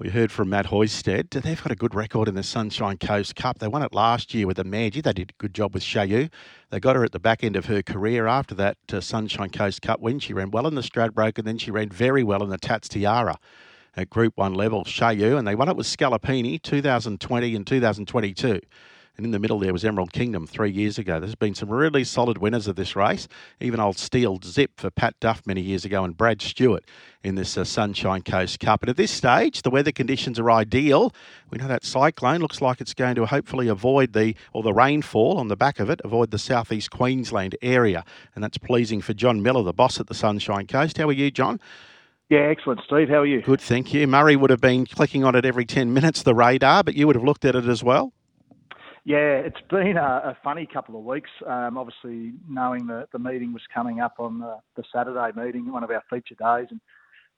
We heard from Matt Hoysted. They've got a good record in the Sunshine Coast Cup. They won it last year with the Manji. They did a good job with Shayu. They got her at the back end of her career after that uh, Sunshine Coast Cup win. She ran well in the Stradbroke and then she ran very well in the Tatts Tiara at Group 1 level, Shayu. And they won it with Scalapini 2020 and 2022. And in the middle there was Emerald Kingdom three years ago. There's been some really solid winners of this race. Even old Steel Zip for Pat Duff many years ago and Brad Stewart in this uh, Sunshine Coast Cup. And at this stage, the weather conditions are ideal. We know that cyclone looks like it's going to hopefully avoid the, or the rainfall on the back of it, avoid the southeast Queensland area. And that's pleasing for John Miller, the boss at the Sunshine Coast. How are you, John? Yeah, excellent, Steve. How are you? Good, thank you. Murray would have been clicking on it every 10 minutes, the radar, but you would have looked at it as well. Yeah, it's been a, a funny couple of weeks. Um, obviously, knowing that the meeting was coming up on the, the, Saturday meeting, one of our feature days, and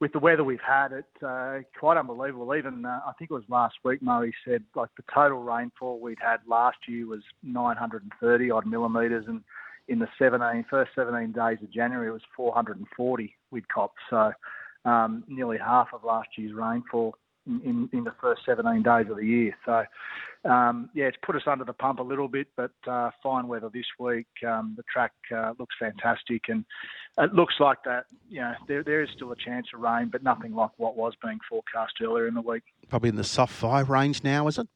with the weather we've had, it's uh, quite unbelievable. Even uh, I think it was last week, Murray said like the total rainfall we'd had last year was 930 odd millimetres, and in the 17 first 17 days of January it was 440 we'd copped. So um, nearly half of last year's rainfall in, in, the first 17 days of the year. So, um, yeah, it's put us under the pump a little bit, but uh, fine weather this week. Um, the track uh, looks fantastic, and it looks like that. You know, there, there is still a chance of rain, but nothing like what was being forecast earlier in the week. Probably in the soft five range now, is it?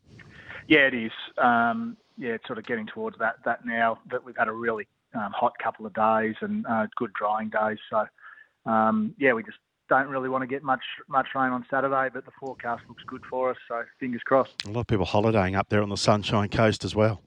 Yeah, it is. Um, yeah, it's sort of getting towards that that now that we've had a really um, hot couple of days and uh, good drying days. So, um, yeah, we just don't really want to get much much rain on Saturday, but the forecast looks good for us. So fingers crossed. A lot of people holidaying up there on the Sunshine Coast as well.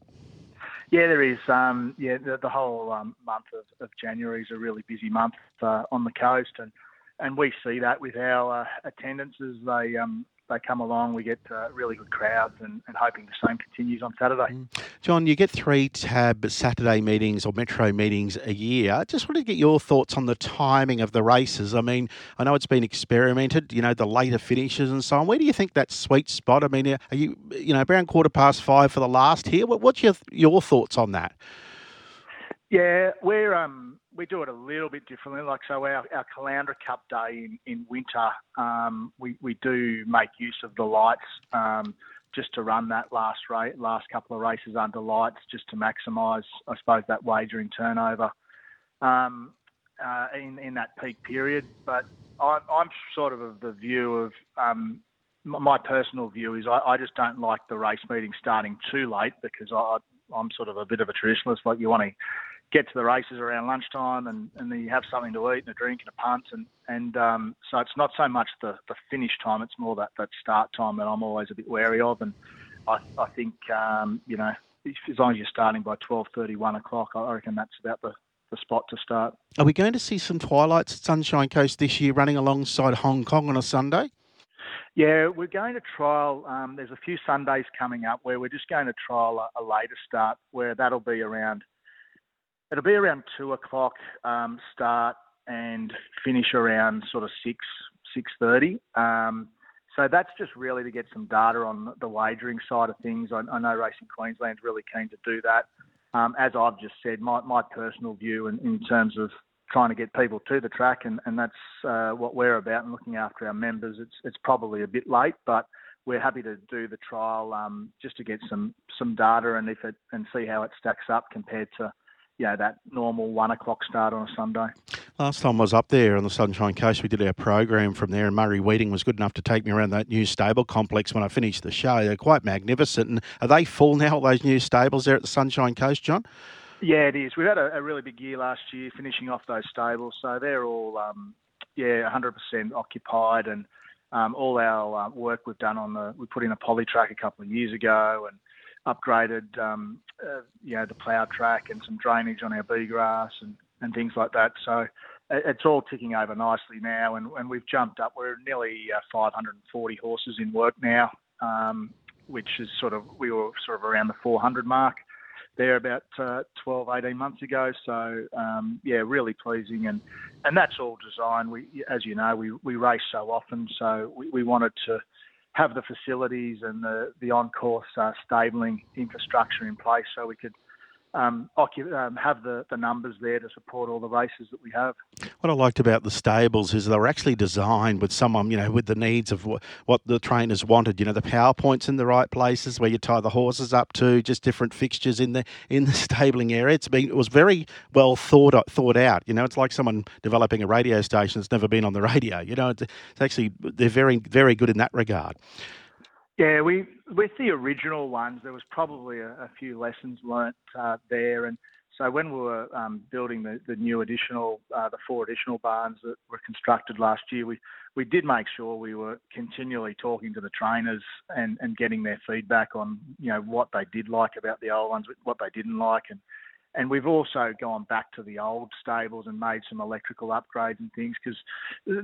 Yeah, there is. Um, yeah, the, the whole um, month of, of, January is a really busy month uh, on the coast, and and we see that with our uh, attendances. They um, they come along, we get uh, really good crowds, and, and, hoping the same continues on Saturday. Mm. John, you get three tab Saturday meetings or metro meetings a year. I just wanted to get your thoughts on the timing of the races. I mean, I know it's been experimented, you know, the later finishes and so on. Where do you think that sweet spot? I mean, are you, you know, around quarter past five for the last here? what's your your thoughts on that? Yeah, we're um we do it a little bit differently. Like so, our, our Caloundra Cup day in in winter, um, we we do make use of the lights um, just to run that last race, last couple of races under lights, just to maximise, I suppose, that wagering turnover um, uh, in in that peak period. But I'm I'm sort of of the view of um, my personal view is I, I, just don't like the race meeting starting too late because I, I'm sort of a bit of a traditionalist. Like you want to get to the races around lunchtime and, and then you have something to eat and a drink and a punt and and um, so it's not so much the, the finish time it's more that, that start time that I'm always a bit wary of and I, I think um, you know as long as you're starting by 12:30 1 o'clock I reckon that's about the, the spot to start. Are we going to see some twilights at Sunshine Coast this year running alongside Hong Kong on a Sunday? Yeah, we're going to trial. Um, there's a few Sundays coming up where we're just going to trial a, a later start, where that'll be around It'll be around two o'clock um, start and finish around sort of six six thirty. Um, so that's just really to get some data on the wagering side of things. I, I know Racing Queensland's really keen to do that. Um, as I've just said, my, my personal view in, in, terms of trying to get people to the track, and, and that's uh, what we're about and looking after our members. It's it's probably a bit late, but we're happy to do the trial um, just to get some some data and if it and see how it stacks up compared to you know, that normal one o'clock start on a Sunday. Last time I was up there on the Sunshine Coast, we did our program from there, and Murray Weeding was good enough to take me around that new stable complex when I finished the show. They're quite magnificent. And are they full now, all those new stables there at the Sunshine Coast, John? Yeah, it is. We've had a, a really big year last year finishing off those stables, so they're all, um, yeah, 100% occupied, and um, all our uh, work we've done on the, we put in a poly track a couple of years ago, and upgraded, um, uh, you know, the plough track and some drainage on our bee grass and, and things like that. So it's all ticking over nicely now, and, and we've jumped up. We're nearly uh, 540 horses in work now, um, which is sort of we were sort of around the 400 mark there about uh, 12, 18 months ago. So um, yeah, really pleasing, and and that's all designed. We, as you know, we we race so often, so we, we wanted to have the facilities and the, the on-course uh, stabling infrastructure in place so we could um, um, have the, the numbers there to support all the races that we have. What I liked about the stables is they were actually designed with someone, you know, with the needs of what, what the trainers wanted. You know, the power points in the right places where you tie the horses up to, just different fixtures in the in the stabling area. It's been it was very well thought thought out. You know, it's like someone developing a radio station that's never been on the radio. You know, it's, it's actually they're very very good in that regard. Yeah, we with the original ones, there was probably a, a few lessons learnt uh, there, and so when we were um, building the, the new additional, uh, the four additional barns that were constructed last year, we we did make sure we were continually talking to the trainers and, and getting their feedback on you know what they did like about the old ones, what they didn't like, and and we've also gone back to the old stables and made some electrical upgrades and things because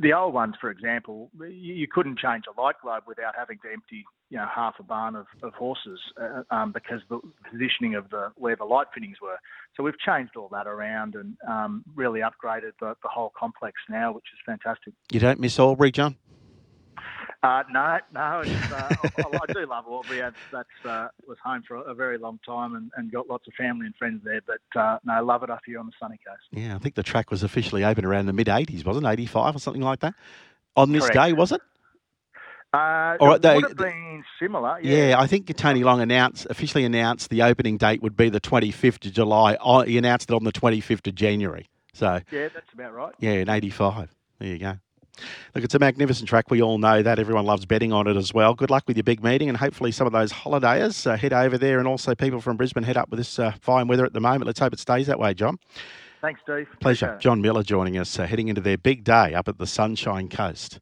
the old ones, for example, you, couldn't change a light globe without having to empty, you know, half a barn of, of horses uh, um, because the positioning of the where the light fittings were. So we've changed all that around and um, really upgraded the, the whole complex now, which is fantastic. You don't miss Albury, John? Uh, no, no. Uh, I, I, do love Albury. That's, uh, was home for a very long time and, and got lots of family and friends there. But uh, no, love it up here on the sunny coast. Yeah, I think the track was officially open around the mid '80s, wasn't it? '85 or something like that. On this Correct. day, was it? Uh, it they, would have been similar. Yeah. yeah. I think Tony Long announced officially announced the opening date would be the 25th of July. He announced it on the 25th of January. So yeah, that's about right. Yeah, in '85. There you go. Look, it's a magnificent track. We all know that. Everyone loves betting on it as well. Good luck with your big meeting, and hopefully some of those holidayers uh, head over there, and also people from Brisbane head up with this uh, fine weather at the moment. Let's hope it stays that way, John. Thanks, Steve. Pleasure. John Miller joining us, uh, heading into their big day up at the Sunshine Coast.